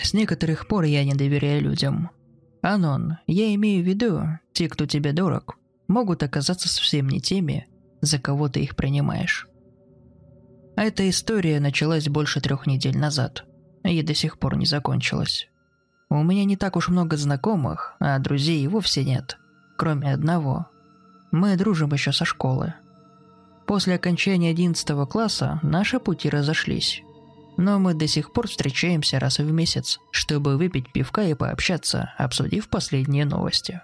С некоторых пор я не доверяю людям. Анон, я имею в виду, те, кто тебе дорог, могут оказаться совсем не теми, за кого ты их принимаешь. А эта история началась больше трех недель назад и до сих пор не закончилась. У меня не так уж много знакомых, а друзей и вовсе нет, кроме одного. Мы дружим еще со школы. После окончания 11 класса наши пути разошлись. Но мы до сих пор встречаемся раз в месяц, чтобы выпить пивка и пообщаться, обсудив последние новости.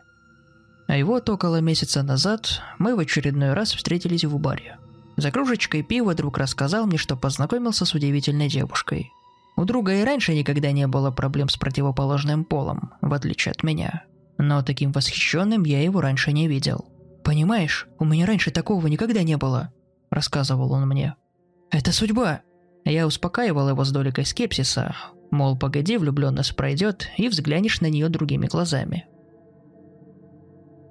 А вот около месяца назад мы в очередной раз встретились в баре. За кружечкой пива друг рассказал мне, что познакомился с удивительной девушкой. У друга и раньше никогда не было проблем с противоположным полом, в отличие от меня. Но таким восхищенным я его раньше не видел. «Понимаешь, у меня раньше такого никогда не было», – рассказывал он мне. «Это судьба!» Я успокаивал его с доликой скепсиса, мол, погоди, влюбленность пройдет, и взглянешь на нее другими глазами.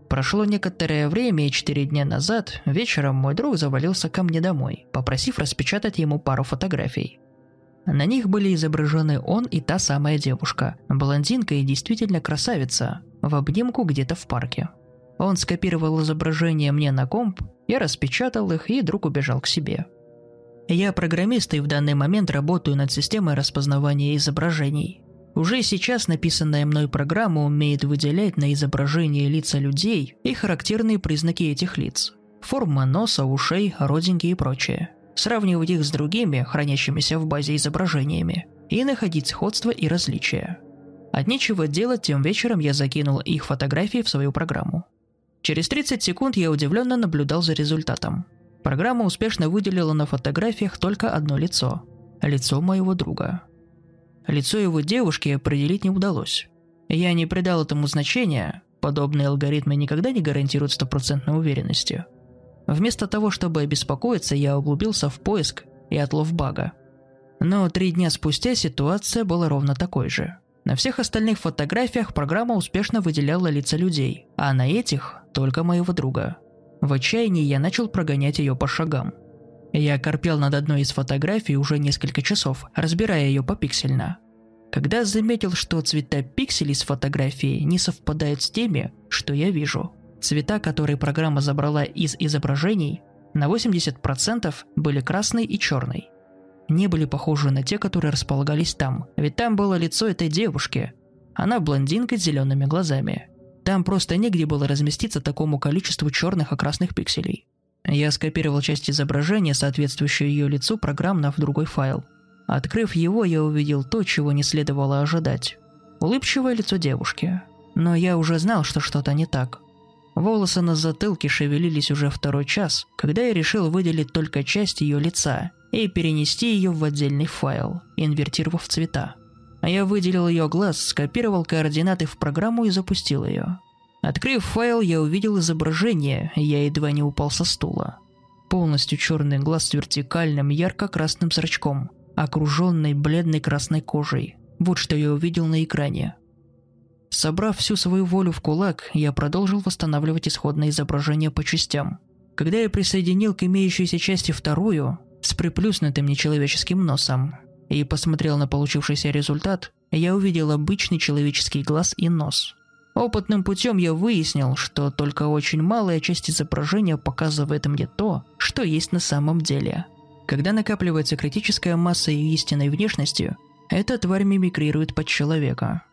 Прошло некоторое время, и четыре дня назад вечером мой друг завалился ко мне домой, попросив распечатать ему пару фотографий. На них были изображены он и та самая девушка, блондинка и действительно красавица, в обнимку где-то в парке. Он скопировал изображение мне на комп, я распечатал их, и друг убежал к себе. Я программист и в данный момент работаю над системой распознавания изображений. Уже сейчас написанная мной программа умеет выделять на изображении лица людей и характерные признаки этих лиц. Форма носа, ушей, родинки и прочее. Сравнивать их с другими, хранящимися в базе изображениями, и находить сходство и различия. От нечего делать, тем вечером я закинул их фотографии в свою программу. Через 30 секунд я удивленно наблюдал за результатом. Программа успешно выделила на фотографиях только одно лицо. Лицо моего друга. Лицо его девушки определить не удалось. Я не придал этому значения, подобные алгоритмы никогда не гарантируют стопроцентной уверенности. Вместо того, чтобы обеспокоиться, я углубился в поиск и отлов бага. Но три дня спустя ситуация была ровно такой же. На всех остальных фотографиях программа успешно выделяла лица людей, а на этих – только моего друга. В отчаянии я начал прогонять ее по шагам. Я корпел над одной из фотографий уже несколько часов, разбирая ее попиксельно. Когда заметил, что цвета пикселей с фотографии не совпадают с теми, что я вижу. Цвета, которые программа забрала из изображений, на 80% были красный и черный. Не были похожи на те, которые располагались там, ведь там было лицо этой девушки. Она блондинка с зелеными глазами. Там просто негде было разместиться такому количеству черных и красных пикселей. Я скопировал часть изображения, соответствующую ее лицу, программно в другой файл. Открыв его, я увидел то, чего не следовало ожидать. Улыбчивое лицо девушки. Но я уже знал, что что-то не так. Волосы на затылке шевелились уже второй час, когда я решил выделить только часть ее лица и перенести ее в отдельный файл, инвертировав цвета. А я выделил ее глаз, скопировал координаты в программу и запустил ее. Открыв файл, я увидел изображение, я едва не упал со стула. Полностью черный глаз с вертикальным ярко-красным зрачком, окруженный бледной красной кожей. Вот что я увидел на экране. Собрав всю свою волю в кулак, я продолжил восстанавливать исходное изображение по частям. Когда я присоединил к имеющейся части вторую, с приплюснутым нечеловеческим носом, и посмотрел на получившийся результат, я увидел обычный человеческий глаз и нос – Опытным путем я выяснил, что только очень малая часть изображения показывает мне то, что есть на самом деле. Когда накапливается критическая масса ее истинной внешности, эта тварь мимикрирует под человека.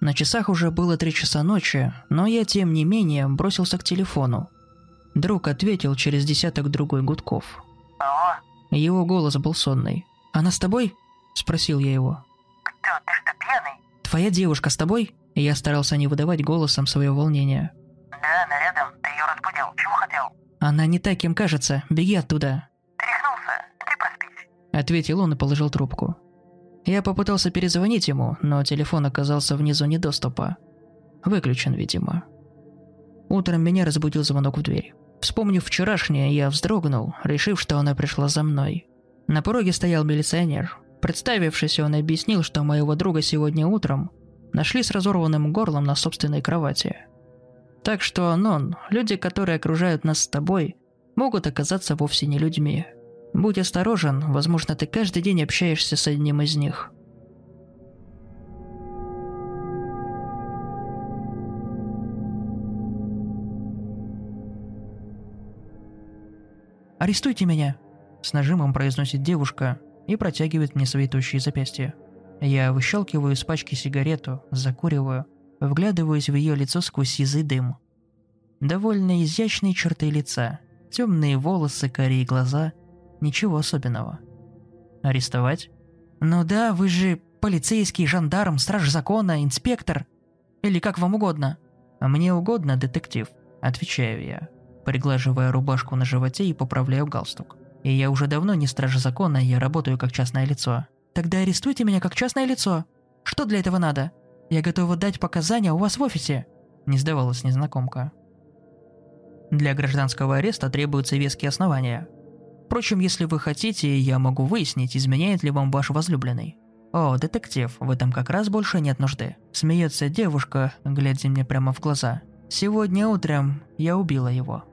На часах уже было три часа ночи, но я тем не менее бросился к телефону. Друг ответил через десяток другой гудков. Его голос был сонный. «Она с тобой?» – спросил я его. Кто? Ты что, пьяный? «Твоя девушка с тобой?» Я старался не выдавать голосом свое волнение. Да, она рядом. Ты ее разбудил. Чего хотел? «Она не та, кем кажется. Беги оттуда!» Ты рехнулся? Иди проспись. Ответил он и положил трубку. Я попытался перезвонить ему, но телефон оказался вне зоне доступа. Выключен, видимо. Утром меня разбудил звонок в дверь. Вспомнив вчерашнее, я вздрогнул, решив, что она пришла за мной. На пороге стоял милиционер. Представившись, он объяснил, что моего друга сегодня утром нашли с разорванным горлом на собственной кровати. Так что, Анон, люди, которые окружают нас с тобой, могут оказаться вовсе не людьми. Будь осторожен, возможно, ты каждый день общаешься с одним из них. Арестуйте меня!» С нажимом произносит девушка и протягивает мне свои тощие запястья. Я выщелкиваю из пачки сигарету, закуриваю, вглядываюсь в ее лицо сквозь сизый дым. Довольно изящные черты лица, темные волосы, карие глаза. Ничего особенного. Арестовать? Ну да, вы же полицейский, жандарм, страж закона, инспектор. Или как вам угодно. А мне угодно, детектив, отвечаю я, приглаживая рубашку на животе и поправляю галстук. И я уже давно не страж закона, я работаю как частное лицо. Тогда арестуйте меня как частное лицо. Что для этого надо? Я готова дать показания у вас в офисе. Не сдавалась незнакомка. Для гражданского ареста требуются веские основания. Впрочем, если вы хотите, я могу выяснить, изменяет ли вам ваш возлюбленный. «О, детектив, в этом как раз больше нет нужды», – смеется девушка, глядя мне прямо в глаза. «Сегодня утром я убила его».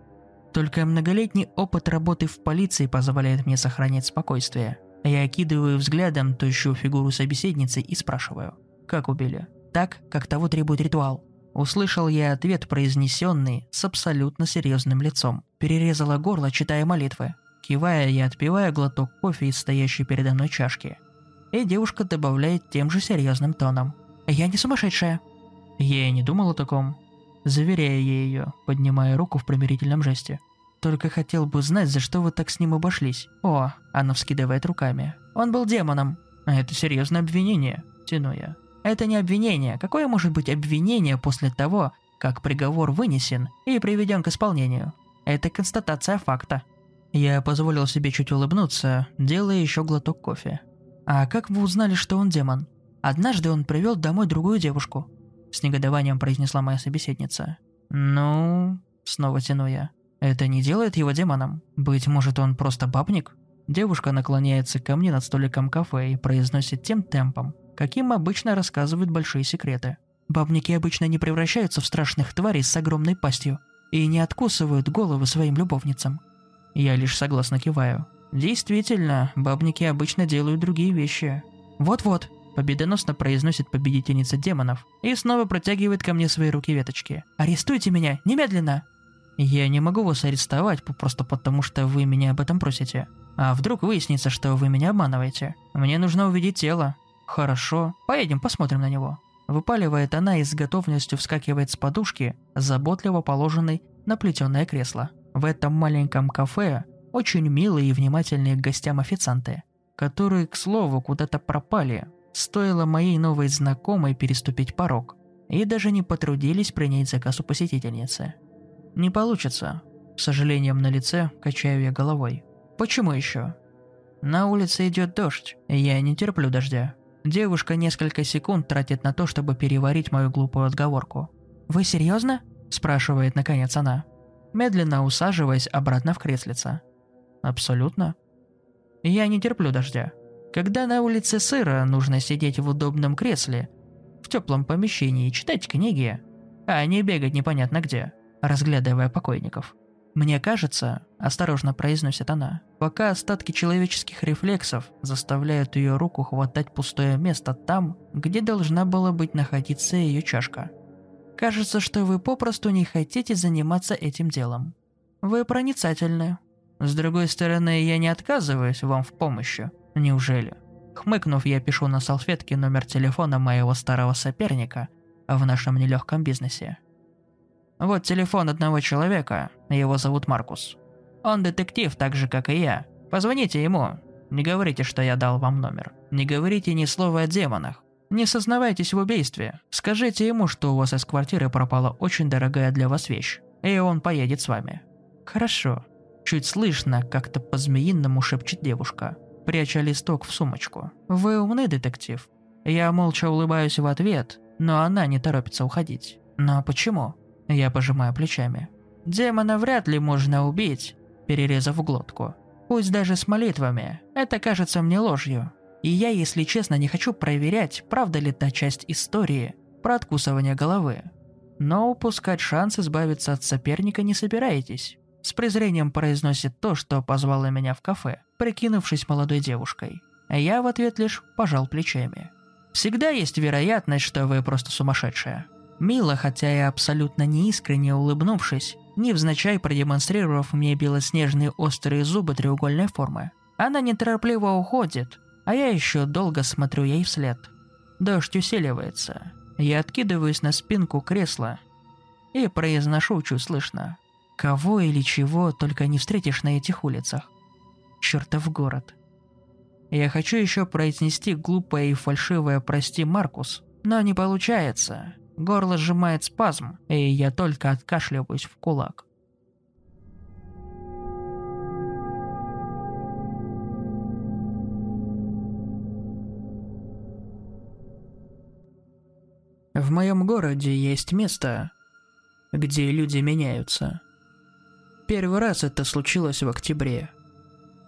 Только многолетний опыт работы в полиции позволяет мне сохранять спокойствие. Я окидываю взглядом тощую фигуру собеседницы и спрашиваю, как убили? Так, как того требует ритуал. Услышал я ответ, произнесенный с абсолютно серьезным лицом. Перерезала горло, читая молитвы. Кивая, я отпиваю глоток кофе из стоящей передо мной чашки. И девушка добавляет тем же серьезным тоном. «Я не сумасшедшая». Я и не думал о таком. Заверяю я ее, поднимая руку в примирительном жесте. Только хотел бы знать, за что вы так с ним обошлись. О, она вскидывает руками. Он был демоном. Это серьезное обвинение, тяну я. Это не обвинение. Какое может быть обвинение после того, как приговор вынесен и приведен к исполнению? Это констатация факта. Я позволил себе чуть улыбнуться, делая еще глоток кофе. А как вы узнали, что он демон? Однажды он привел домой другую девушку. С негодованием произнесла моя собеседница. Ну, снова тяну я. Это не делает его демоном. Быть может, он просто бабник? Девушка наклоняется ко мне над столиком кафе и произносит тем темпом, каким обычно рассказывают большие секреты. Бабники обычно не превращаются в страшных тварей с огромной пастью и не откусывают головы своим любовницам. Я лишь согласно киваю. Действительно, бабники обычно делают другие вещи. Вот-вот, победоносно произносит победительница демонов и снова протягивает ко мне свои руки веточки. «Арестуйте меня! Немедленно!» Я не могу вас арестовать просто потому, что вы меня об этом просите. А вдруг выяснится, что вы меня обманываете? Мне нужно увидеть тело. Хорошо, поедем посмотрим на него. Выпаливает она и с готовностью вскакивает с подушки, заботливо положенной на плетеное кресло. В этом маленьком кафе очень милые и внимательные к гостям официанты, которые, к слову, куда-то пропали. Стоило моей новой знакомой переступить порог, и даже не потрудились принять заказ у посетительницы. Не получится. С сожалением на лице качаю я головой. Почему еще? На улице идет дождь, и я не терплю дождя. Девушка несколько секунд тратит на то, чтобы переварить мою глупую отговорку. «Вы серьезно?» – спрашивает наконец она, медленно усаживаясь обратно в креслице. «Абсолютно. Я не терплю дождя. Когда на улице сыро, нужно сидеть в удобном кресле, в теплом помещении и читать книги, а не бегать непонятно где разглядывая покойников. «Мне кажется», – осторожно произносит она, пока остатки человеческих рефлексов заставляют ее руку хватать пустое место там, где должна была быть находиться ее чашка. «Кажется, что вы попросту не хотите заниматься этим делом. Вы проницательны. С другой стороны, я не отказываюсь вам в помощи. Неужели?» Хмыкнув, я пишу на салфетке номер телефона моего старого соперника в нашем нелегком бизнесе. Вот телефон одного человека, его зовут Маркус. Он детектив так же, как и я. Позвоните ему. Не говорите, что я дал вам номер. Не говорите ни слова о демонах. Не сознавайтесь в убийстве. Скажите ему, что у вас из квартиры пропала очень дорогая для вас вещь, и он поедет с вами. Хорошо. Чуть слышно, как-то по-змеиному шепчет девушка, пряча листок в сумочку. Вы умный детектив. Я молча улыбаюсь в ответ, но она не торопится уходить. Но почему? Я пожимаю плечами. Демона вряд ли можно убить, перерезав глотку. Пусть даже с молитвами. Это кажется мне ложью. И я, если честно, не хочу проверять, правда ли та часть истории про откусывание головы. Но упускать шанс избавиться от соперника не собираетесь. С презрением произносит то, что позвало меня в кафе, прикинувшись молодой девушкой. А я в ответ лишь пожал плечами. Всегда есть вероятность, что вы просто сумасшедшая. Мила, хотя и абсолютно неискренне улыбнувшись, невзначай продемонстрировав мне белоснежные острые зубы треугольной формы. Она неторопливо уходит, а я еще долго смотрю ей вслед. Дождь усиливается. Я откидываюсь на спинку кресла и произношу чуть слышно. Кого или чего только не встретишь на этих улицах. Чертов город. Я хочу еще произнести глупое и фальшивое «прости, Маркус», но не получается. Горло сжимает спазм, и я только откашливаюсь в кулак. В моем городе есть место, где люди меняются. Первый раз это случилось в октябре.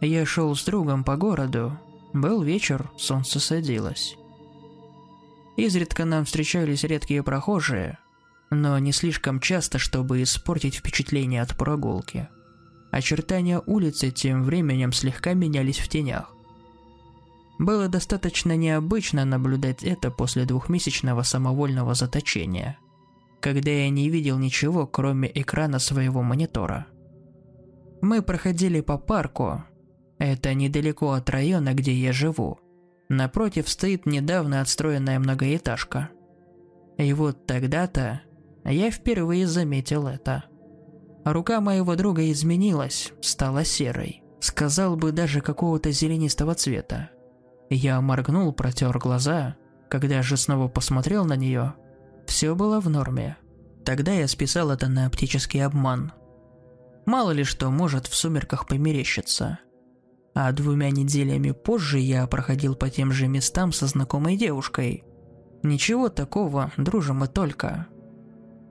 Я шел с другом по городу. Был вечер, солнце садилось. Изредка нам встречались редкие прохожие, но не слишком часто, чтобы испортить впечатление от прогулки. Очертания улицы тем временем слегка менялись в тенях. Было достаточно необычно наблюдать это после двухмесячного самовольного заточения, когда я не видел ничего, кроме экрана своего монитора. Мы проходили по парку, это недалеко от района, где я живу. Напротив стоит недавно отстроенная многоэтажка. И вот тогда-то я впервые заметил это. Рука моего друга изменилась, стала серой. Сказал бы даже какого-то зеленистого цвета. Я моргнул, протер глаза. Когда же снова посмотрел на нее, все было в норме. Тогда я списал это на оптический обман. Мало ли что может в сумерках померещиться а двумя неделями позже я проходил по тем же местам со знакомой девушкой. Ничего такого, дружим мы только.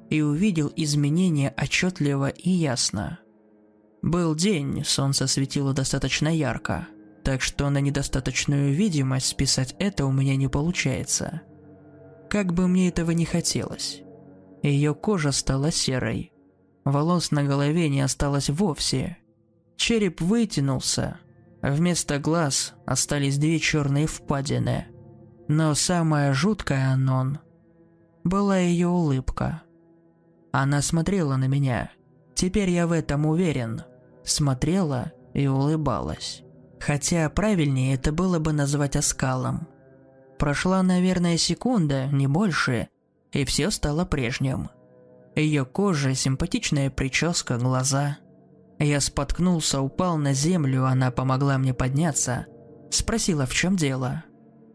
И увидел изменения отчетливо и ясно. Был день, солнце светило достаточно ярко, так что на недостаточную видимость списать это у меня не получается. Как бы мне этого не хотелось. Ее кожа стала серой. Волос на голове не осталось вовсе. Череп вытянулся, Вместо глаз остались две черные впадины. Но самое жуткое, Анон, была ее улыбка. Она смотрела на меня. Теперь я в этом уверен. Смотрела и улыбалась. Хотя правильнее это было бы назвать оскалом. Прошла, наверное, секунда, не больше, и все стало прежним. Ее кожа, симпатичная прическа, глаза – я споткнулся, упал на землю, она помогла мне подняться. Спросила, в чем дело.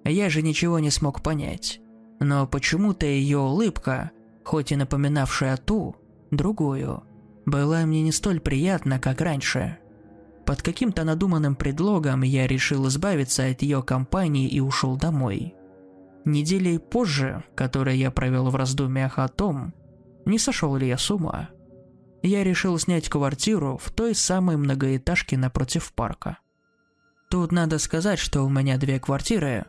Я же ничего не смог понять. Но почему-то ее улыбка, хоть и напоминавшая ту, другую, была мне не столь приятна, как раньше. Под каким-то надуманным предлогом я решил избавиться от ее компании и ушел домой. Недели позже, которые я провел в раздумьях о том, не сошел ли я с ума, я решил снять квартиру в той самой многоэтажке напротив парка. Тут надо сказать, что у меня две квартиры.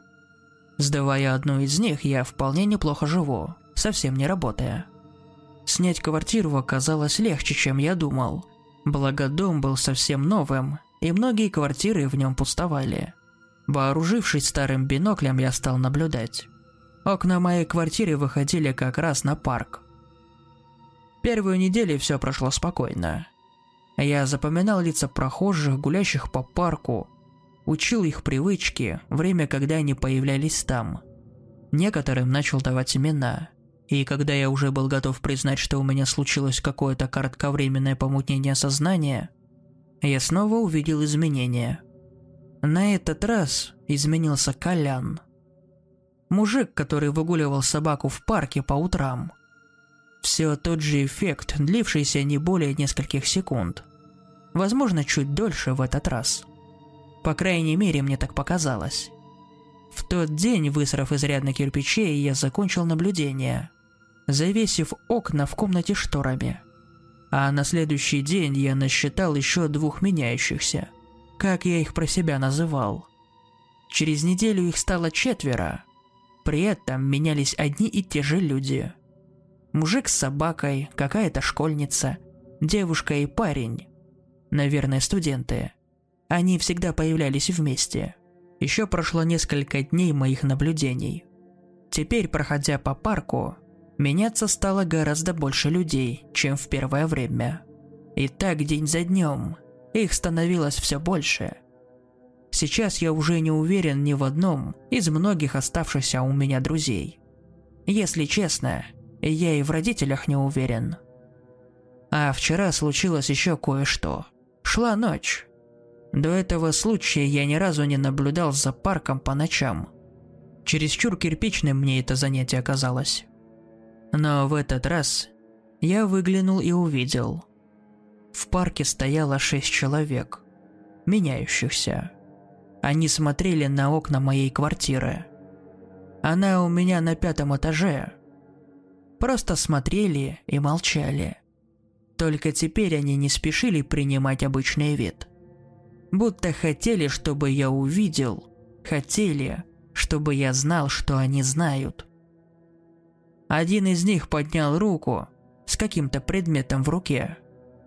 Сдавая одну из них, я вполне неплохо живу, совсем не работая. Снять квартиру оказалось легче, чем я думал. Благо дом был совсем новым, и многие квартиры в нем пустовали. Вооружившись старым биноклем, я стал наблюдать. Окна моей квартиры выходили как раз на парк. Первую неделю все прошло спокойно. Я запоминал лица прохожих, гулящих по парку, учил их привычки, время, когда они появлялись там. Некоторым начал давать имена. И когда я уже был готов признать, что у меня случилось какое-то кратковременное помутнение сознания, я снова увидел изменения. На этот раз изменился Колян. Мужик, который выгуливал собаку в парке по утрам – все тот же эффект, длившийся не более нескольких секунд. Возможно, чуть дольше в этот раз. По крайней мере, мне так показалось. В тот день, высрав изрядно кирпичей, я закончил наблюдение, завесив окна в комнате шторами. А на следующий день я насчитал еще двух меняющихся, как я их про себя называл. Через неделю их стало четверо. При этом менялись одни и те же люди – Мужик с собакой, какая-то школьница, девушка и парень. Наверное, студенты. Они всегда появлялись вместе. Еще прошло несколько дней моих наблюдений. Теперь, проходя по парку, меняться стало гораздо больше людей, чем в первое время. И так день за днем. Их становилось все больше. Сейчас я уже не уверен ни в одном из многих оставшихся у меня друзей. Если честно, я и в родителях не уверен. А вчера случилось еще кое-что. Шла ночь. До этого случая я ни разу не наблюдал за парком по ночам. Чересчур кирпичным мне это занятие оказалось. Но в этот раз я выглянул и увидел. В парке стояло шесть человек, меняющихся. Они смотрели на окна моей квартиры. Она у меня на пятом этаже. Просто смотрели и молчали. Только теперь они не спешили принимать обычный вид. Будто хотели, чтобы я увидел, хотели, чтобы я знал, что они знают. Один из них поднял руку с каким-то предметом в руке.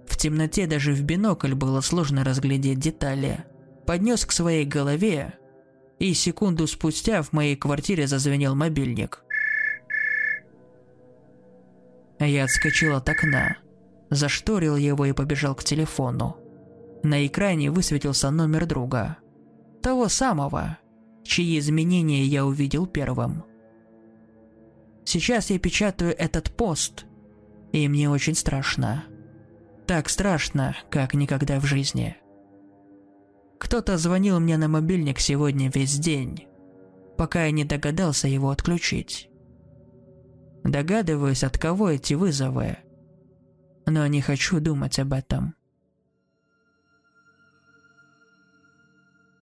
В темноте даже в бинокль было сложно разглядеть детали – поднес к своей голове, и секунду спустя в моей квартире зазвенел мобильник. Я отскочил от окна, зашторил его и побежал к телефону. На экране высветился номер друга. Того самого, чьи изменения я увидел первым. Сейчас я печатаю этот пост, и мне очень страшно. Так страшно, как никогда в жизни. Кто-то звонил мне на мобильник сегодня весь день, пока я не догадался его отключить. Догадываюсь, от кого эти вызовы, но не хочу думать об этом.